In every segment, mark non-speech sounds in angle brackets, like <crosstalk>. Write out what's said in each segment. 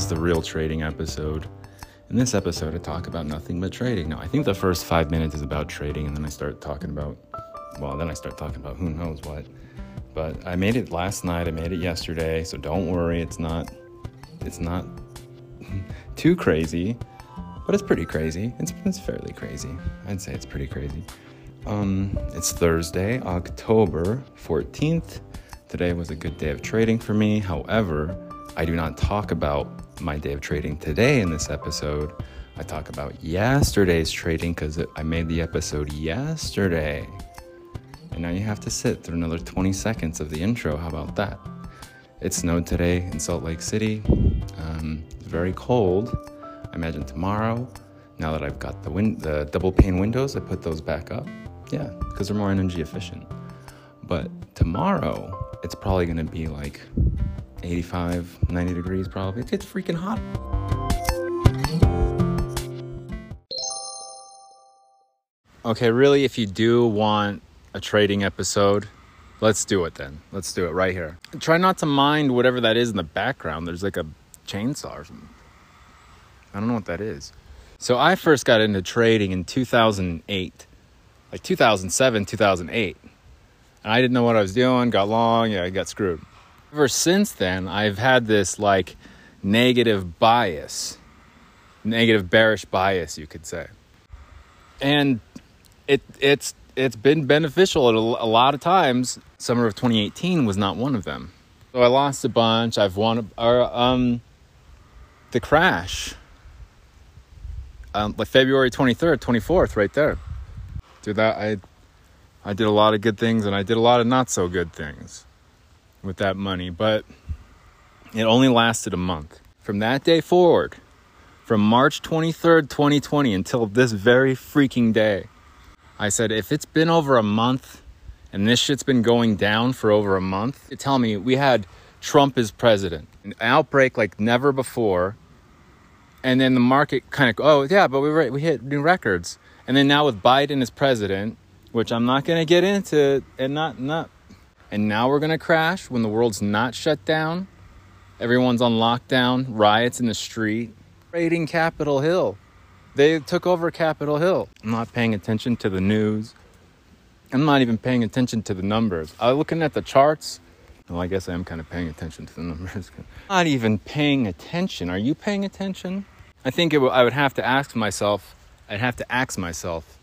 This is the real trading episode. In this episode, I talk about nothing but trading. Now, I think the first five minutes is about trading, and then I start talking about, well, then I start talking about who knows what. But I made it last night. I made it yesterday, so don't worry. It's not, it's not <laughs> too crazy, but it's pretty crazy. It's it's fairly crazy. I'd say it's pretty crazy. Um, it's Thursday, October 14th. Today was a good day of trading for me. However, I do not talk about my day of trading today in this episode. I talk about yesterday's trading because I made the episode yesterday. And now you have to sit through another 20 seconds of the intro. How about that? It snowed today in Salt Lake City. Um, it's very cold. I imagine tomorrow, now that I've got the, win- the double pane windows, I put those back up. Yeah, because they're more energy efficient. But tomorrow, it's probably going to be like 85, 90 degrees probably. It's freaking hot. Okay, really, if you do want a trading episode, let's do it then. Let's do it right here. Try not to mind whatever that is in the background. There's like a chainsaw or something. I don't know what that is. So I first got into trading in 2008, like 2007, 2008. And I didn't know what I was doing, got long, yeah, I got screwed. Ever since then, I've had this like negative bias, negative bearish bias, you could say. And it it's it's been beneficial a, lot of times. Summer of 2018 was not one of them. So I lost a bunch. I've won or um the crash. Um, like February 23rd, 24th, right there. Dude, that I I did a lot of good things and I did a lot of not so good things with that money, but it only lasted a month. From that day forward, from March 23rd, 2020 until this very freaking day, I said, if it's been over a month and this shit's been going down for over a month, tell me we had Trump as president, an outbreak like never before. And then the market kind of, oh, yeah, but we, we hit new records. And then now with Biden as president, which I'm not going to get into and not, not, and now we're going to crash when the world's not shut down. Everyone's on lockdown, riots in the street, raiding Capitol Hill. They took over Capitol Hill. I'm not paying attention to the news. I'm not even paying attention to the numbers. I'm looking at the charts. Well, I guess I am kind of paying attention to the <laughs> numbers. not even paying attention. Are you paying attention? I think w- I would have to ask myself. I'd have to ask myself.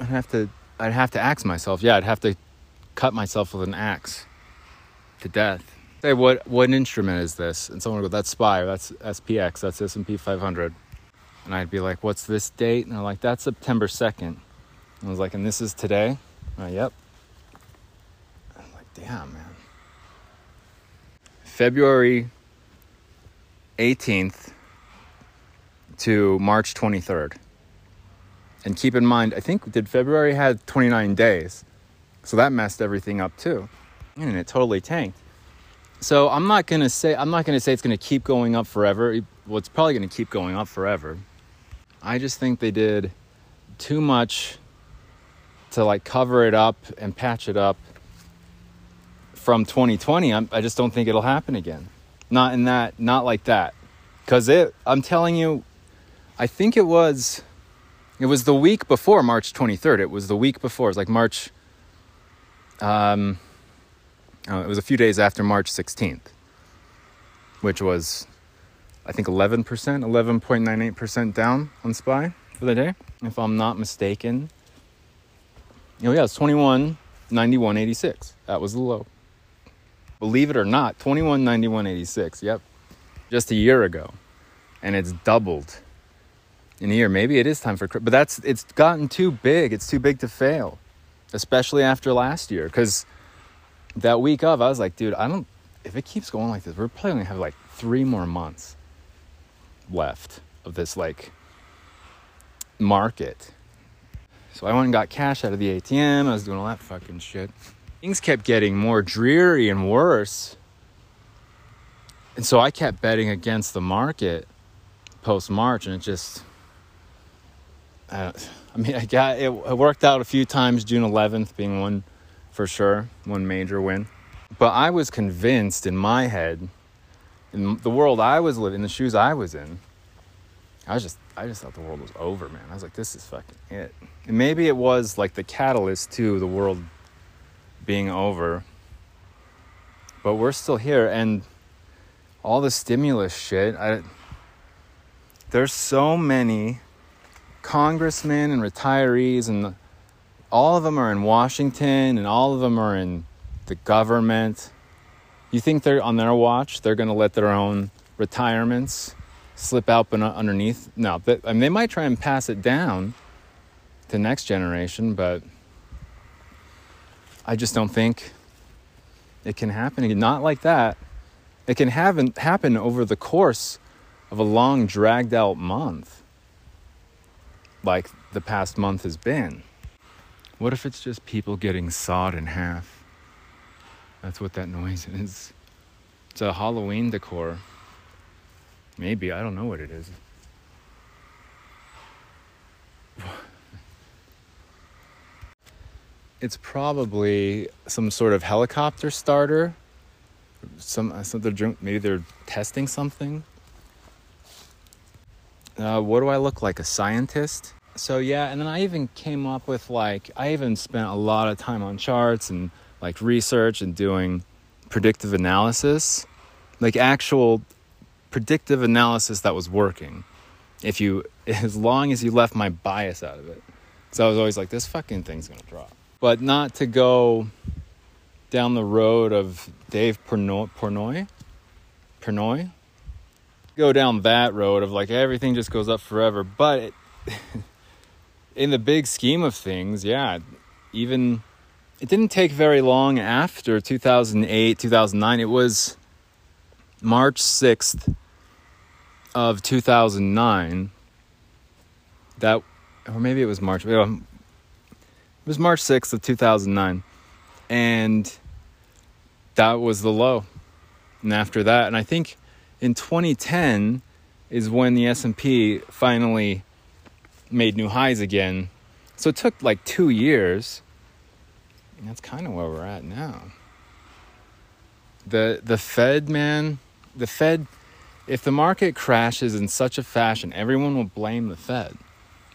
I'd have to. I'd have to ask myself. Yeah, I'd have to cut myself with an axe to death. Say, what what instrument is this? And someone would go, that's SPY, that's SPX, that's S&P 500. And I'd be like, what's this date? And they're like, that's September 2nd. And I was like, and this is today? Uh, yep. I'm like, damn, man. February 18th to March 23rd. And keep in mind, I think did February had 29 days. So that messed everything up too. And it totally tanked. So I'm not gonna say I'm not gonna say it's gonna keep going up forever. Well, it's probably gonna keep going up forever. I just think they did too much to like cover it up and patch it up from 2020. I'm, I just don't think it'll happen again. Not in that, not like that. Cause it, I'm telling you, I think it was, it was the week before March 23rd. It was the week before. It was like March um, oh, it was a few days after March 16th, which was, I think, 11%, 11.98% down on SPY for the day, if I'm not mistaken. Oh, yeah, it's 21.91.86. That was the low. Believe it or not, 21.91.86. Yep. Just a year ago. And it's doubled in a year. Maybe it is time for, but that's, it's gotten too big. It's too big to fail especially after last year. Because that week of, I was like, dude, I don't, if it keeps going like this, we're probably gonna have like three more months left of this like market. So I went and got cash out of the ATM. I was doing all that fucking shit. Things kept getting more dreary and worse. And so I kept betting against the market post March, and it just, I mean, <laughs> I got it, it worked out a few times. June 11th being one for sure, one major win. But I was convinced in my head in the world I was living, in the shoes I was in, I was just, I just thought the world was over, man. I was like, this is fucking it. And maybe it was like the catalyst to the world being over. But we're still here, and all the stimulus shit. I, there's so many congressmen and retirees, and all of them are in Washington, and all of them are in the government. You think they're on their watch? They're going to let their own retirements slip out underneath? No, I mean, they might try and pass it down to next generation, but I just don't think it can happen. Not like that. It can happen happen over the course of a long, dragged out month, like the past month has been. What if it's just people getting sawed in half? That's what that noise is. It's a Halloween decor. Maybe, I don't know what it is. It's probably some sort of helicopter starter some, uh, some they're, maybe they're testing something. Uh, what do I look like? A scientist? So yeah, and then I even came up with like I even spent a lot of time on charts and like research and doing predictive analysis, like actual predictive analysis that was working. If you, <laughs> as long as you left my bias out of it, so I was always like, this fucking thing's gonna drop. But not to go down the road of Dave Portnoy, Portnoy, Portnoy, go down that road of like everything just goes up forever. But it, <laughs> in the big scheme of things, yeah, even it didn't take very long after 2008, 2009. It was March 6th of 2009 that or maybe it was March um, it was March 6th of 2009 and that was the low. And after that, and I think in 2010 is when the S&P finally made new highs again. So it took like 2 years. And that's kind of where we're at now. The the Fed, man, the Fed if the market crashes in such a fashion, everyone will blame the Fed.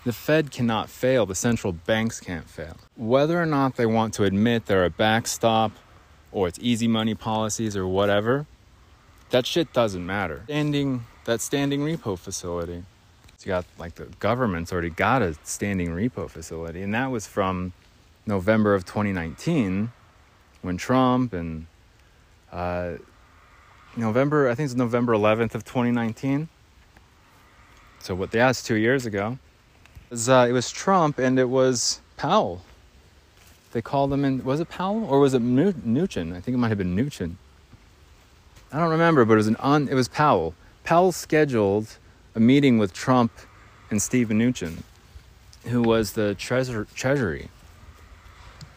The Fed cannot fail, the central banks can't fail. Whether or not they want to admit they're a backstop or it's easy money policies or whatever, that shit doesn't matter. Standing that standing repo facility. You got like the government's already got a standing repo facility, and that was from November of 2019 when Trump and uh, November, I think it's November 11th of 2019. So what? Yeah, it's two years ago. It was, uh, it was Trump and it was Powell they called him in. Was it Powell or was it Mnuchin? I think it might have been Mnuchin. I don't remember, but it was an un, It was Powell. Powell scheduled a meeting with Trump and Steve Mnuchin, who was the treasure, Treasury.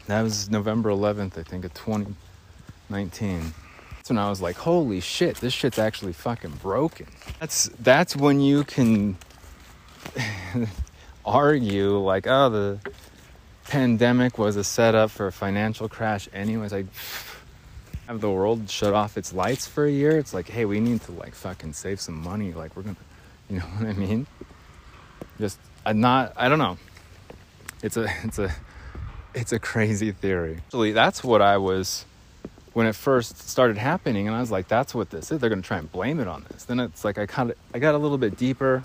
That was November 11th, I think, of 2019. That's when I was like, "Holy shit, this shit's actually fucking broken." That's that's when you can <laughs> argue like, "Oh, the pandemic was a setup for a financial crash anyways like have the world shut off its lights for a year? It's like hey we need to like fucking save some money. Like we're gonna <laughs> you know what i mean? Just i'm not i don't know. It's a it's a it's a crazy theory. Actually that's what i was when it first started happening and i was like that's what this is. They're gonna try and blame it on this. Then it's like i kind of i got a little bit deeper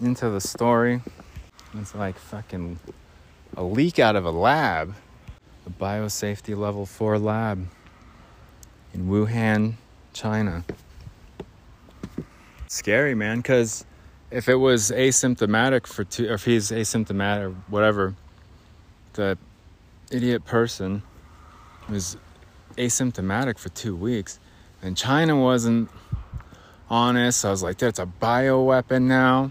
into the story. It's like fucking a leak out of a lab, a biosafety level 4 lab in Wuhan, China. Scary, man, because if it was asymptomatic for two, if he's asymptomatic or whatever, the idiot person was asymptomatic for two weeks, and China wasn't honest. I was like, that's a bioweapon now.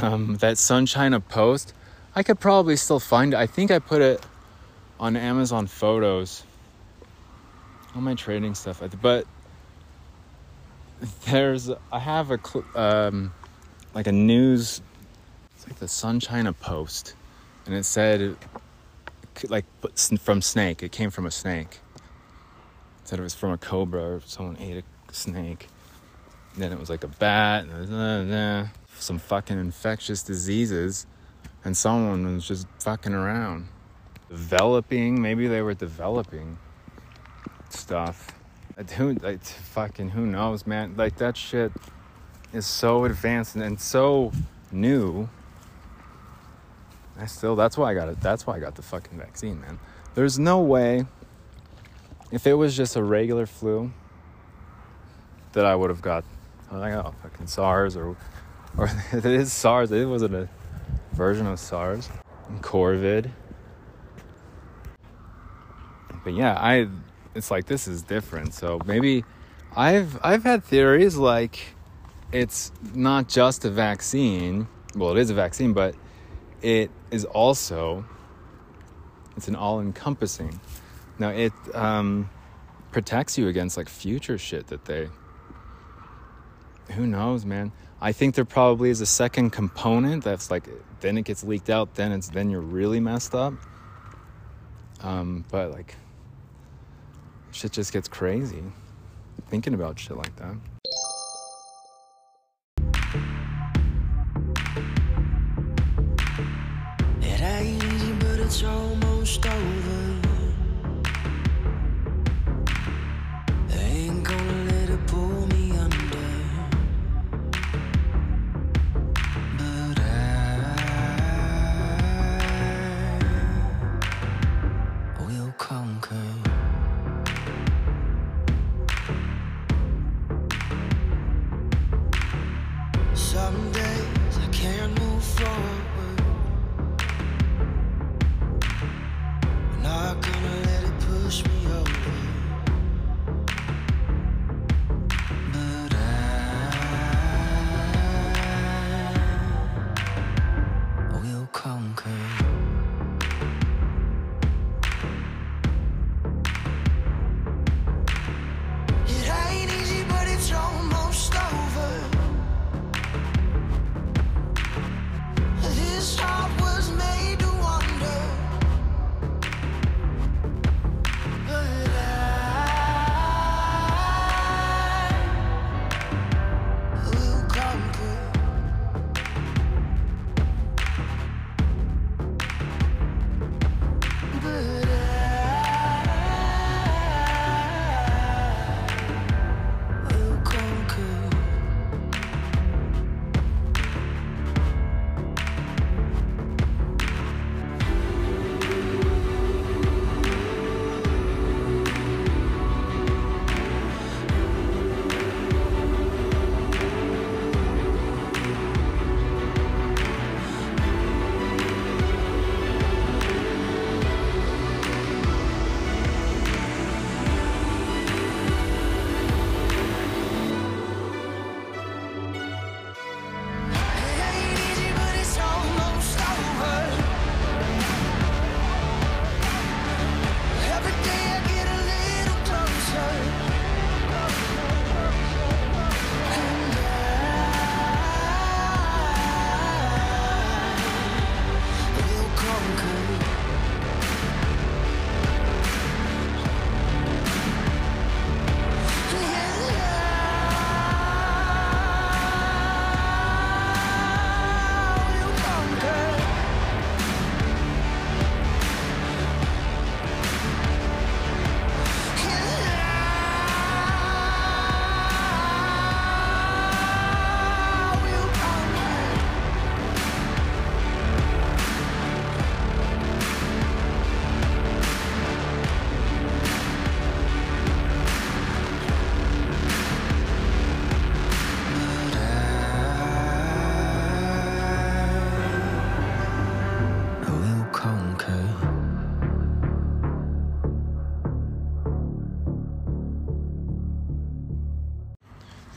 Um, that Sun China Post I could probably still find it. I think I put it on Amazon Photos. All my trading stuff, but there's I have a um, like a news, it's like the Sun China Post, and it said like from snake. It came from a snake. It said it was from a cobra or someone ate a snake. And then it was like a bat, and some fucking infectious diseases, and someone was just fucking around, developing. Maybe they were developing stuff. Who, like, fucking, who knows, man? Like that shit is so advanced and, and so new. I still, that's why I got it. That's why I got the fucking vaccine, man. There's no way, if it was just a regular flu, that I would have got, I like, oh, fucking SARS or, or <laughs> it is SARS. It wasn't a version of SARS. COVID. But yeah, I, it's like this is different. So maybe I've I've had theories like it's not just a vaccine. Well, it is a vaccine, but it is also it's an all-encompassing. Now it um, protects you against like future shit that they. Who knows, man? I think there probably is a second component that's like then it gets leaked out. Then it's then you're really messed up. Um, but like shit just gets crazy thinking about shit like that.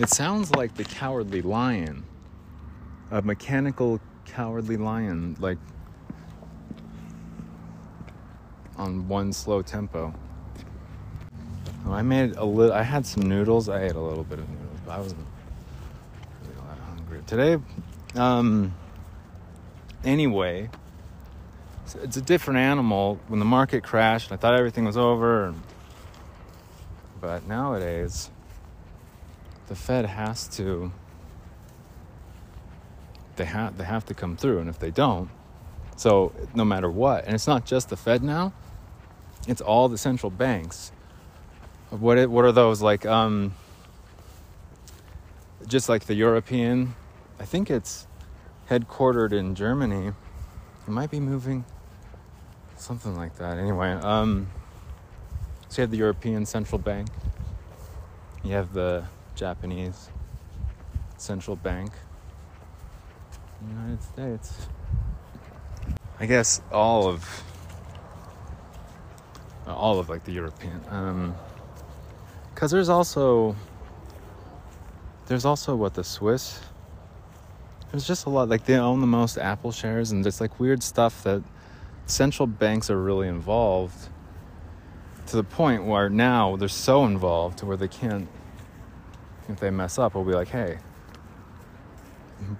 It sounds like the cowardly lion. A mechanical cowardly lion, like on one slow tempo. I made a little, I had some noodles. I ate a little bit of noodles, but I wasn't really all that hungry. Today, um, anyway, it's a different animal. When the market crashed, I thought everything was over. But nowadays, the Fed has to they have they have to come through and if they don't so no matter what and it's not just the Fed now it's all the central banks. What it, what are those like um just like the European I think it's headquartered in Germany. It might be moving something like that. Anyway um so you have the European Central Bank. You have the Japanese central bank in the United States. I guess all of all of like the European um cuz there's also there's also what the Swiss there's just a lot like they own the most Apple shares and it's like weird stuff that central banks are really involved to the point where now they're so involved to where they can't if they mess up, we'll be like, hey,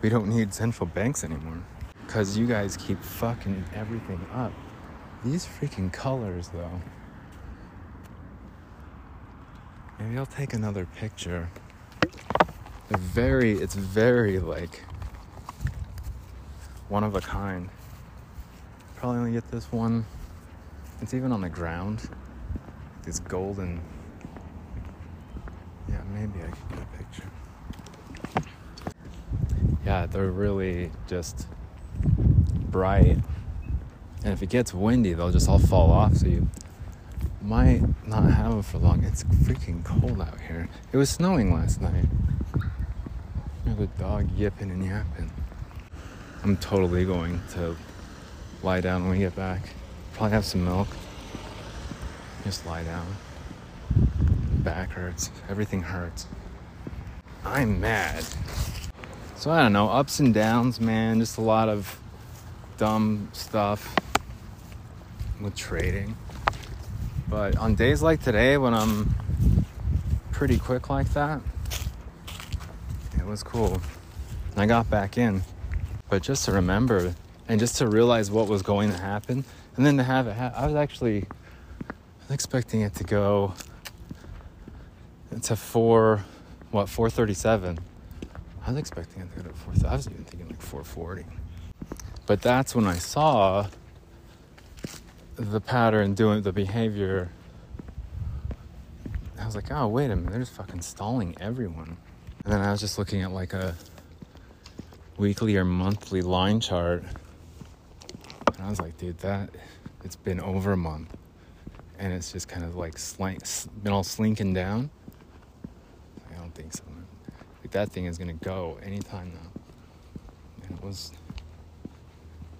we don't need central banks anymore. Because you guys keep fucking everything up. These freaking colors, though. Maybe I'll take another picture. They're very, it's very like one of a kind. Probably only get this one. It's even on the ground. This golden maybe I can get a picture. Yeah, they're really just bright. And if it gets windy, they'll just all fall off. So you might not have them for long. It's freaking cold out here. It was snowing last night. There's a dog yipping and yapping. I'm totally going to lie down when we get back. Probably have some milk. Just lie down back hurts. Everything hurts. I'm mad. So I don't know, ups and downs, man. Just a lot of dumb stuff with trading. But on days like today, when I'm pretty quick like that, it was cool. I got back in. But just to remember and just to realize what was going to happen, and then to have it, ha- I was actually expecting it to go to four, what, 437. I was expecting it to go to 4, I was even thinking like 440. But that's when I saw the pattern doing the behavior. I was like, oh, wait a minute, they're just fucking stalling everyone. And then I was just looking at like a weekly or monthly line chart. And I was like, dude, that, it's been over a month. And it's just kind of like slank, been all slinking down think so. Like that thing is gonna go anytime now. And it was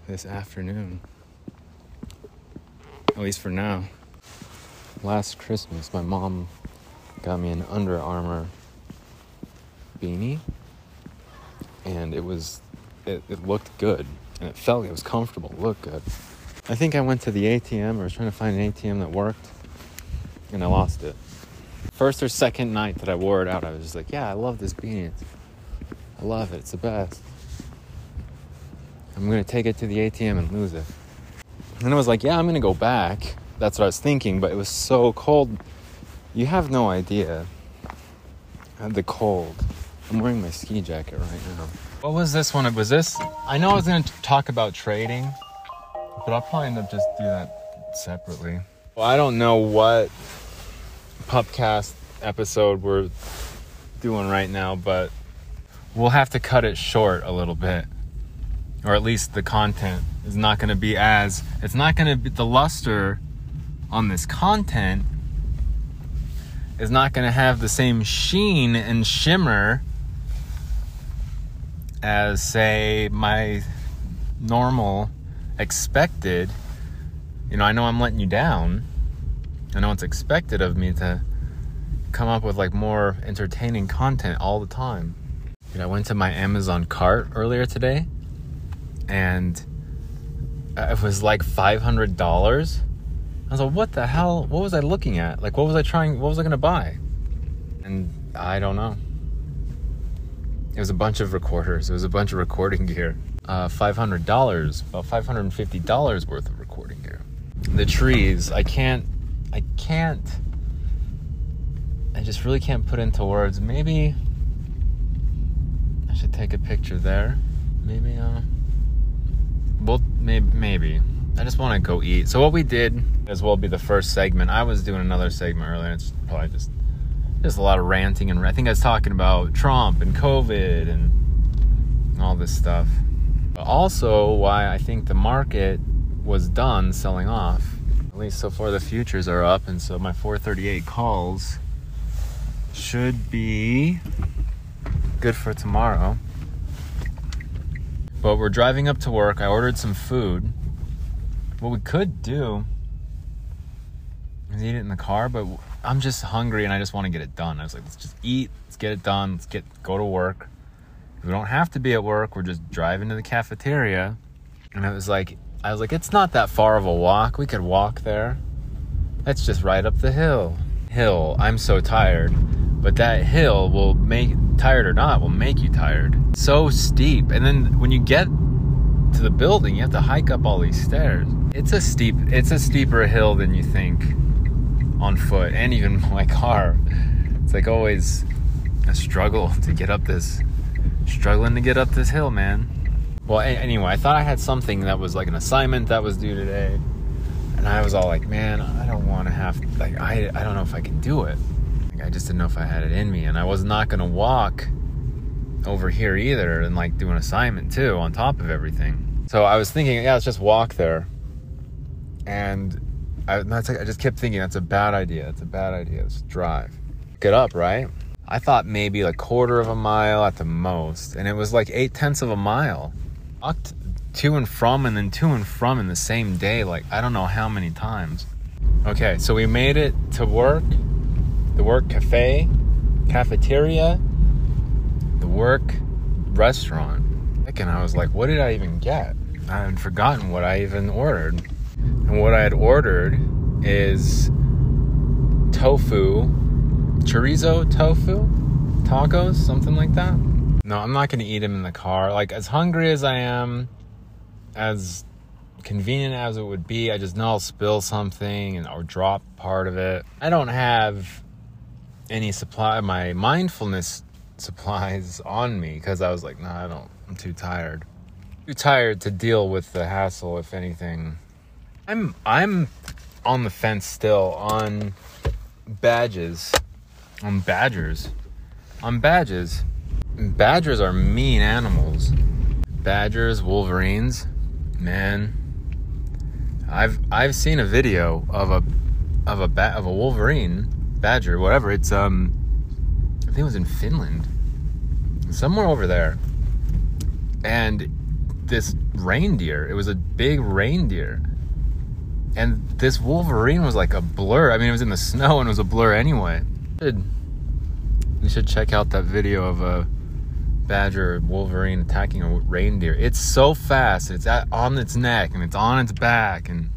this afternoon. At least for now. Last Christmas, my mom got me an Under Armour beanie, and it was it, it looked good and it felt it was comfortable, it looked good. I think I went to the ATM or was trying to find an ATM that worked, and I lost it first or second night that I wore it out, I was just like, yeah, I love this beanie. I love it. It's the best. I'm gonna take it to the ATM and lose it. And I was like, yeah, I'm gonna go back. That's what I was thinking, but it was so cold. You have no idea. I had The cold. I'm wearing my ski jacket right now. What was this one? Was this? I know I was gonna talk about trading, but I'll probably end up just do that separately. Well, I don't know what pupcast episode we're doing right now, but we'll have to cut it short a little bit. Or at least the content is not going to be as, it's not going to be, the luster on this content is not going to have the same sheen and shimmer as, say, my normal expected. You know, I know I'm letting you down I know it's expected of me to come up with like more entertaining content all the time. Dude, I went to my Amazon cart earlier today and it was like $500. I was like, what the hell? What was I looking at? Like, what was I trying? What was I going to buy? And I don't know. It was a bunch of recorders. It was a bunch of recording gear. Uh, $500, about $550 worth of recording gear. The trees, I can't I can't. I just really can't put into words. Maybe I should take a picture there. Maybe, uh, well, maybe, maybe. I just want to go eat. So what we did as well be the first segment. I was doing another segment earlier. It's probably just just a lot of ranting and I think I was talking about Trump and COVID and all this stuff. But also why I think the market was done selling off. At least so far the futures are up and so my 438 calls should be good for tomorrow. But we're driving up to work. I ordered some food. What we could do is eat it in the car, but I'm just hungry and I just want to get it done. I was like, let's just eat, let's get it done, let's get go to work. We don't have to be at work. We're just driving to the cafeteria. And it was like I was like, it's not that far of a walk. We could walk there. That's just right up the hill. Hill. I'm so tired. But that hill will make tired or not will make you tired. So steep. And then when you get to the building, you have to hike up all these stairs. It's a steep it's a steeper hill than you think on foot and even <laughs> my car. It's like always a struggle to get up this struggling to get up this hill, man. Well, anyway, I thought I had something that was like an assignment that was due today. And I was all like, man, I don't want to have like I I don't know if I can do it. I just didn't know if I had it in me, and I was not gonna walk over here either, and like do an assignment too on top of everything. So I was thinking, yeah, let's just walk there. And I, that's like, I just kept thinking that's a bad idea. That's a bad idea. Let's drive. Get up, right? I thought maybe a quarter of a mile at the most, and it was like eight tenths of a mile. Walked to and from, and then to and from in the same day. Like I don't know how many times. Okay, so we made it to work the work cafe, cafeteria, the work restaurant. And I was like, what did I even get? I had forgotten what I even ordered. And what I had ordered is tofu, chorizo tofu, tacos, something like that. No, I'm not going to eat them in the car. Like, as hungry as I am, as convenient as it would be, I just know I'll spill something and or drop part of it. I don't have any supply my mindfulness supplies on me because I was like, nah, I don't. I'm too tired. Too tired to deal with the hassle. If anything, I'm I'm on the fence still on badges, on badgers, on badges. Badgers are mean animals. Badgers, wolverines, man. I've I've seen a video of a of a bat of a wolverine badger, whatever. It's um, I think it was in Finland, somewhere over there, and this reindeer. It was a big reindeer, and this wolverine was like a blur. I mean, it was in the <laughs> snow and it was a blur anyway. You should check out that video of a badger or wolverine attacking a reindeer. It's so fast. It's at, on its neck and it's on its back and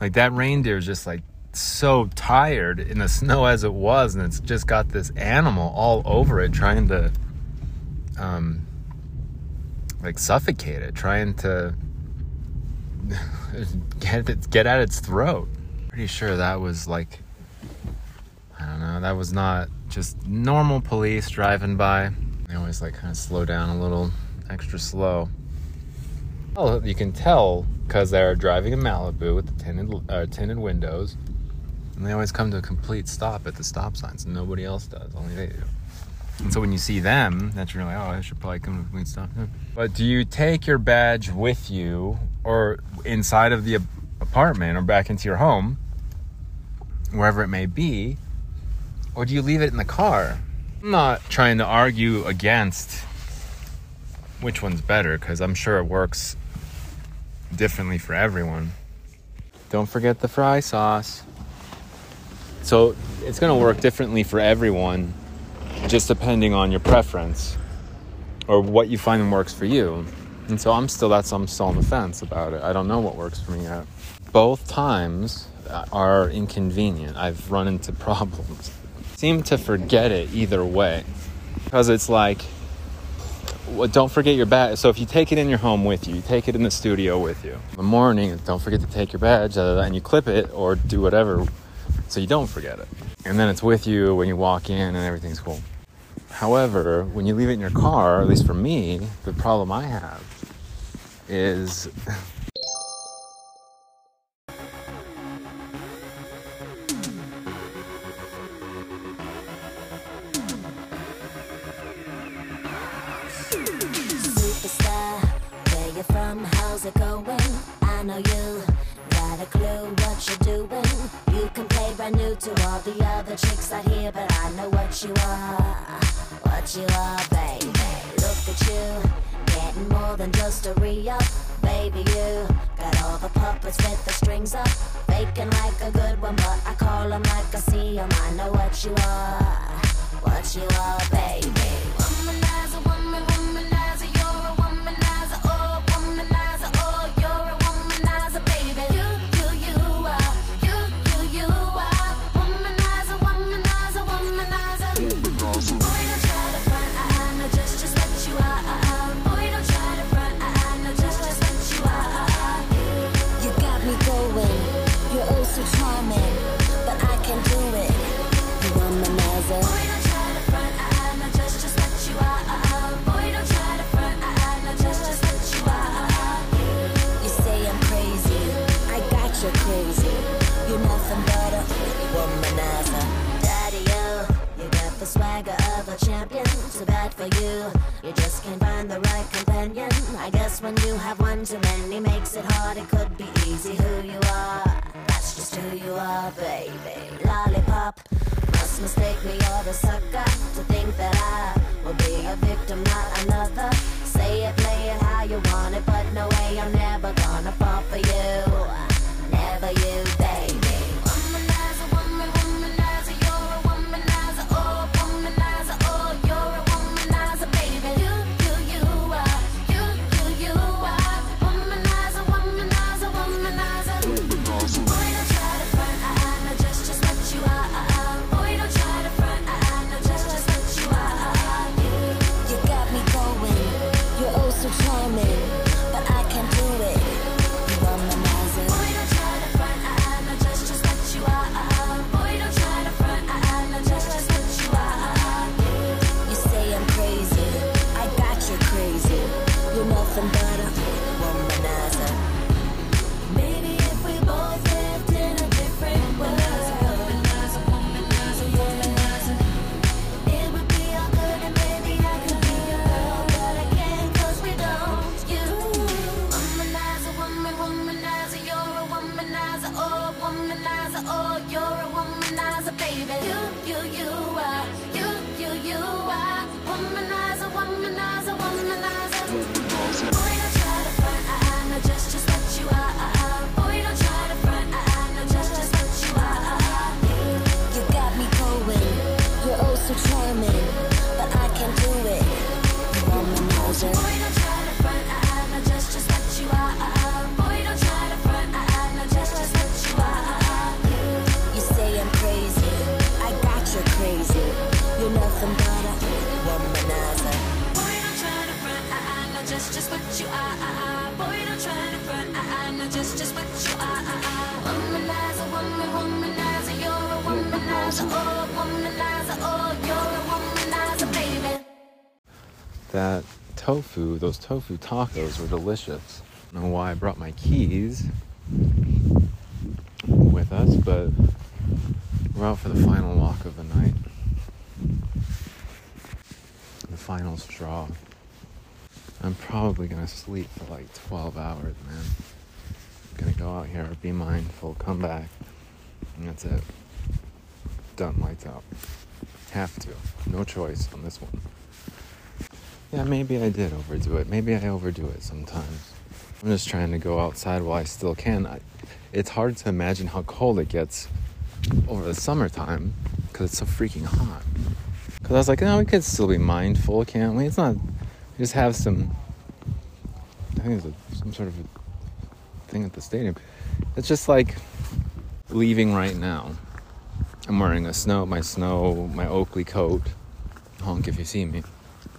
like that reindeer is just like so tired in the <laughs> snow as it was, and it's just got this animal all over it trying to, um, like suffocate it, trying to <laughs> get it, get at its throat. Pretty sure that was like, I don't know, that was not just normal police driving by. They always like kind of slow down a little extra slow. Oh, you can tell because they're driving in Malibu with the tinted, uh, tinted windows and they always come to a complete stop at the stop signs, and nobody else does. Only they do. And so when you see them, that's really oh, I should probably come to a complete stop. But do you take your badge with you, or inside of the apartment, or back into your home, wherever it may be, or do you leave it in the car? I'm not trying to argue against which one's better, because I'm sure it works differently for everyone. Don't forget the fry sauce. So it's going to work differently for everyone, just depending on your preference or what you find works for you. And so I'm still that's I'm still on the fence about it. I don't know what works for me yet. Both times are inconvenient. I've run into <laughs> problems seem to forget it either way because it's like well, don't forget your badge. So if you take it in your home with you, you take it in the studio with you. In the morning, don't forget to take your badge uh, and you clip it or do whatever so you don't forget it. And then it's with you when you walk in and everything's cool. However, when you leave it in your car, at least for me, the problem I have is <laughs> those tofu tacos were delicious. I don't know why I brought my keys with us, but we're out for the final walk of the night. The final straw. I'm probably gonna sleep for like 12 hours, man. I'm gonna go out here, be mindful, come back, and that's it. Done, lights out. Have to. No choice on this one. Yeah, maybe I did overdo it. Maybe I overdo it sometimes. I'm just trying to go outside while I still can. I, it's hard to imagine how cold it gets over the summertime because it's so freaking hot. Because I was like, no, we could still be mindful, can't we? It's not. We just have some. I think it's a, some sort of thing at the stadium. It's just like leaving right now. I'm wearing a snow, my snow, my Oakley coat. Honk if you see me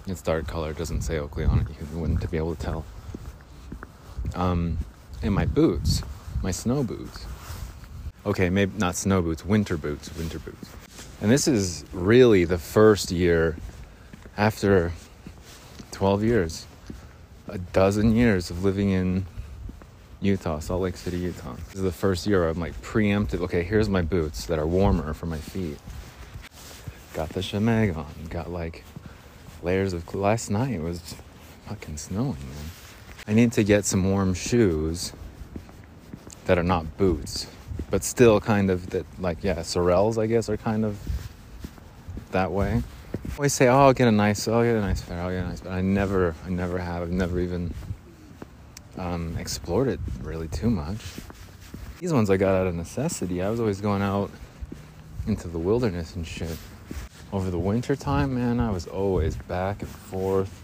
its dark color doesn't say Oakley on it. You wouldn't be able to tell. Um, and my boots, my snow boots. Okay, maybe not snow boots, winter boots, winter boots. And this is really the first year after 12 years, a dozen years of living in Utah, Salt Lake City, Utah. This is the first year I'm like preempted. Okay, here's my boots that are warmer for my feet. Got the shemag on, got like layers of. Last night was fucking snowing, man. I need to get some warm shoes that are not boots, but still kind of that, like, yeah, Sorels, I guess, are kind of that way. I always say, oh, I'll get a nice, oh, I'll get a nice pair, I'll get a nice but I never, I never have. I've never even um, explored it really too much. These ones I got out of necessity. I was always going out into the wilderness and shit. Over the winter time, man, I was always back and forth.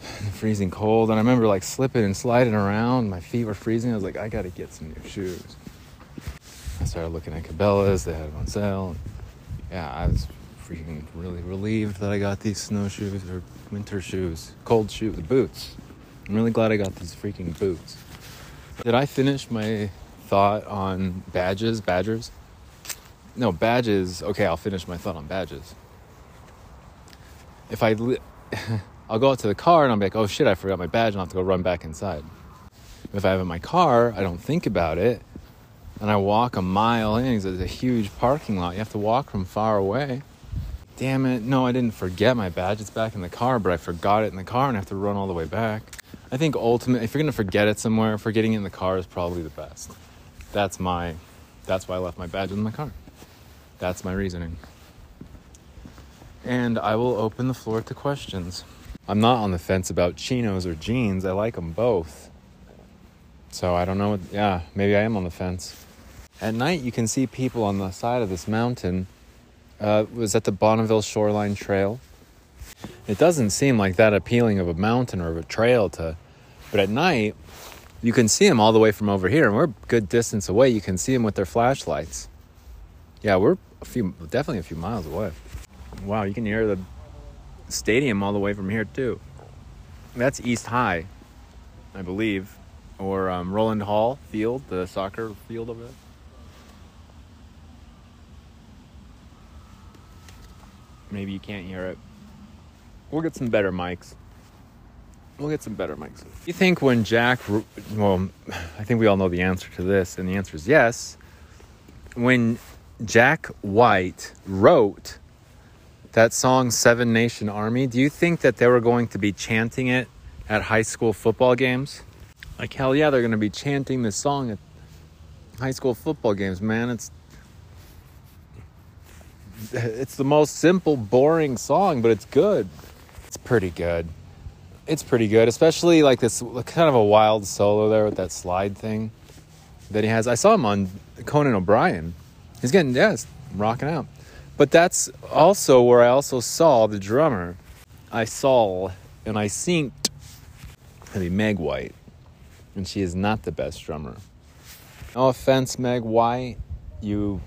<sighs> freezing cold. And I remember like slipping and sliding around. My feet were freezing. I was like, I gotta get some new shoes. I started looking at Cabela's. They had them on sale. Yeah, I was freaking really relieved that I got these snowshoes or winter shoes, cold shoes, boots. I'm really glad I got these freaking boots. Did I finish my thought on badges, badgers? No, badges. Okay, I'll finish my thought on badges. If I, li- <laughs> I'll go out to the car and I'll be like, oh shit, I forgot my badge, and I'll have to go run back inside. If I have it in my car, I don't think about it, and I walk a mile in. because It's a huge parking lot. You have to walk from far away. Damn it! No, I didn't forget my badge. It's back in the car, but I forgot it in the car and I have to run all the way back. I think ultimately, if you're gonna forget it somewhere, forgetting it in the car is probably the best. That's my. That's why I left my badge in my car. That's my reasoning. And I will open the floor to questions. I'm not on the fence about chinos or jeans. I like them both. So I don't know. What, yeah, maybe I am on the fence. At night, you can see people on the side of this mountain. Uh, was at the Bonneville Shoreline Trail. It doesn't seem like that appealing of a mountain or of a trail to, but at night, you can see them all the way from over here, and we're a good distance away. You can see them with their flashlights. Yeah, we're a few, definitely a few miles away. Wow, you can hear the stadium all the way from here too. That's East High, I believe, or um, Rowland Hall Field, the soccer field over there. Maybe you can't hear it. We'll get some better mics. We'll get some better mics. You think when Jack, well, I think we all know the answer to this, and the answer is yes. When Jack White wrote that song Seven Nation Army, do you think that they were going to be chanting it at high school football games? Like hell yeah, they're going to be chanting this song at high school football games, man. It's it's the most simple, boring song, but it's good. It's pretty good. It's pretty good, especially like this kind of a wild solo there with that slide thing that he has. I saw him on Conan O'Brien. He's getting yes, rocking out. But that's also where I also saw the drummer. I saw and I synced the Meg White, and she is not the best drummer. No offense, Meg White, you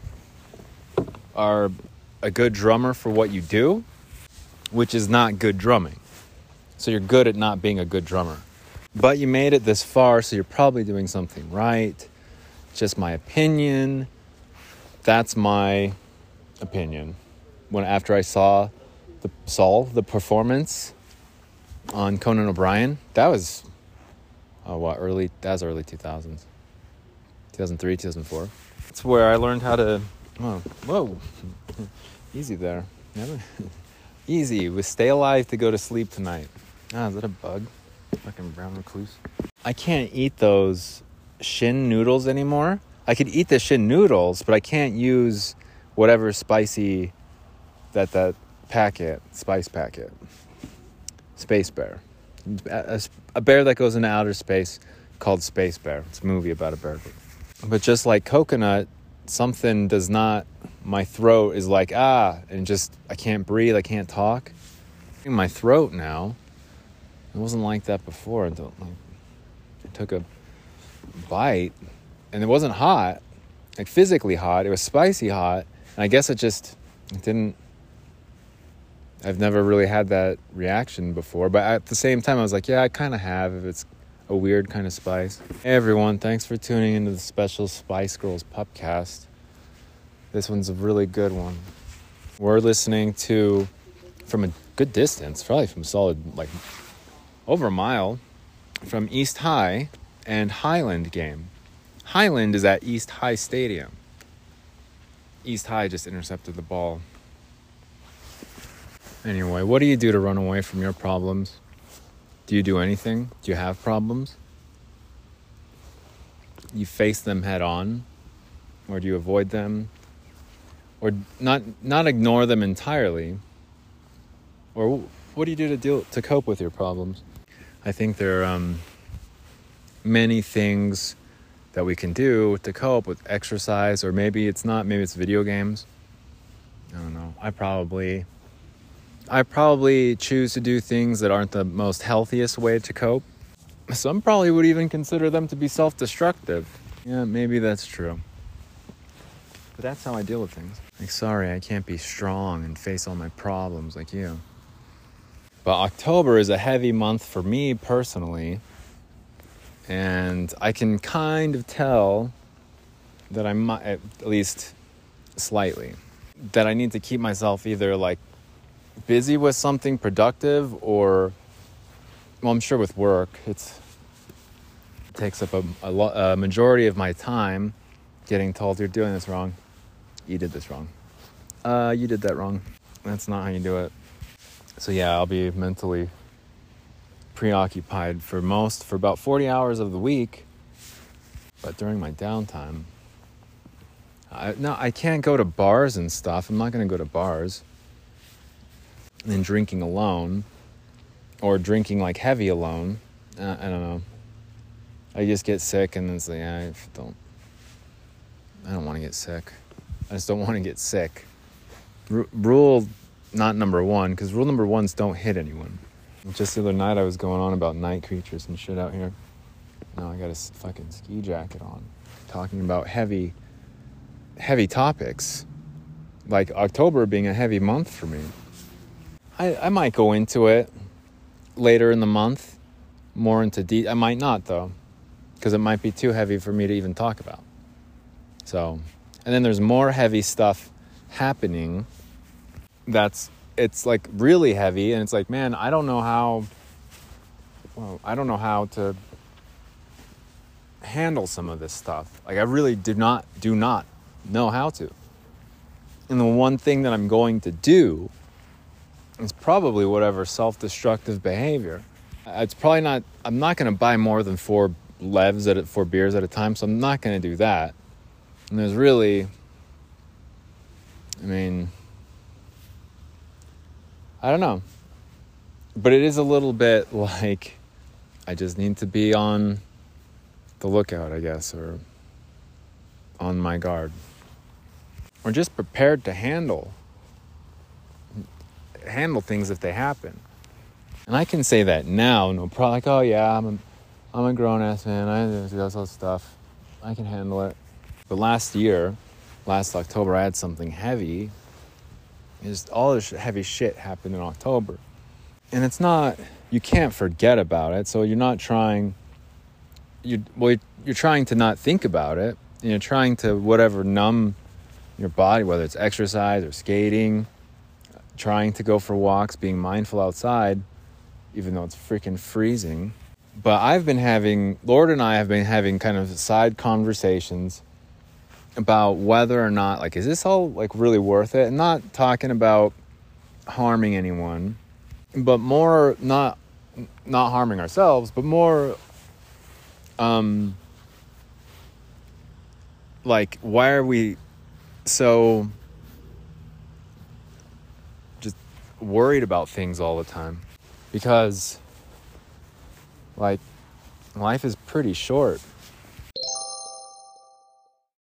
are a good drummer for what you do, which is not good drumming. So you're good at not being a good drummer. But you made it this far, so you're probably doing something right. Just my opinion. That's my opinion when after I saw the Saul the performance on Conan O'Brien. That was oh what early that was early 2000s. 2003, 2004. That's where I learned how to oh, whoa. <laughs> Easy there. <laughs> Easy. We stay alive to go to sleep tonight. Ah, is that a bug? Fucking brown recluse. I can't eat those shin noodles anymore. I could eat the shin noodles, but I can't use whatever spicy that that packet, spice packet, Space Bear, a, a bear that goes into outer space called Space Bear. It's a movie about a bear. But just like coconut, something does not. My throat is like ah, and just I can't breathe. I can't talk. In my throat now. It wasn't like that before until like, I took a bite, and it wasn't hot, like physically hot. It was spicy hot, and I guess it just it didn't. I've never really had that reaction before, but at the same time, I was like, yeah, I kind of have if it's a weird kind of spice. Hey everyone, thanks for tuning into the special Spice Girls Pupcast. This one's a really good one. We're listening to from a good distance, probably from solid like over a mile from East High and Highland game. Highland is at East High Stadium. East High just intercepted the ball. Anyway, what do you do to run away from your problems? Do you do anything? Do you have problems? You face them head on or do you avoid them? Or not not ignore them entirely? Or what do you do to deal to cope with your problems? I think there are um, many things that we can do to cope with exercise, or maybe it's not. Maybe it's video games. I don't know. I probably, I probably choose to do things that aren't the most healthiest way to cope. Some probably would even consider them to be self-destructive. Yeah, maybe that's true. But that's how I deal with things. Like, sorry, I can't be strong and face all my problems like you. But October is a heavy month for me personally. And I can kind of tell that I might, at least slightly, that I need to keep myself either like busy with something productive or, well, I'm sure with work, it's, it takes up a, a, lo- a majority of my time getting told you're doing this wrong. You did this wrong. Uh, you did that wrong. That's not how you do it. So yeah, I'll be mentally preoccupied for most for about 40 hours of the week. But during my downtime, I, no, I can't go to bars and stuff. I'm not going to go to bars. And drinking alone, or drinking like heavy alone. Uh, I don't know. I just get sick, and it's like I don't. I don't want to get sick. I just don't want to get sick. R- rule not number one, because rule number ones don't hit anyone. Just the other night, I was going on about night creatures and shit out here. Now I got a fucking ski jacket on, talking about heavy, heavy topics. Like October being a heavy month for me. I, I might go into it later in the month, more into deep. I might not though, because it might be too heavy for me to even talk about. So, and then there's more heavy stuff happening that's it's like really heavy and it's like man i don't know how well i don't know how to handle some of this stuff. Like i really do not do not know how to. And the one thing that i'm going to do is probably whatever self-destructive behavior. It's probably not i'm not going to buy more than four levs at four beers at a time so i'm not going to do that. And there's really i mean I don't know. But it is a little bit <laughs> like I just need to be on the lookout, I guess, or on my guard. Or just prepared to handle handle things if they happen. And I can say that now, no problem. Like, oh yeah, I'm a, I'm a grown ass man. I do this stuff. I can handle it. But last year, last October, I had something heavy is all this heavy shit happened in October. And it's not, you can't forget about it. So you're not trying, you well, you're trying to not think about it. And you're trying to whatever numb your body, whether it's exercise or skating, trying to go for walks, being mindful outside, even though it's freaking freezing. But I've been having, Lord and I have been having kind of side conversations about whether or not like is this all like really worth it? And not talking about harming anyone but more not not harming ourselves but more um like why are we so just worried about things all the time? Because like life is pretty short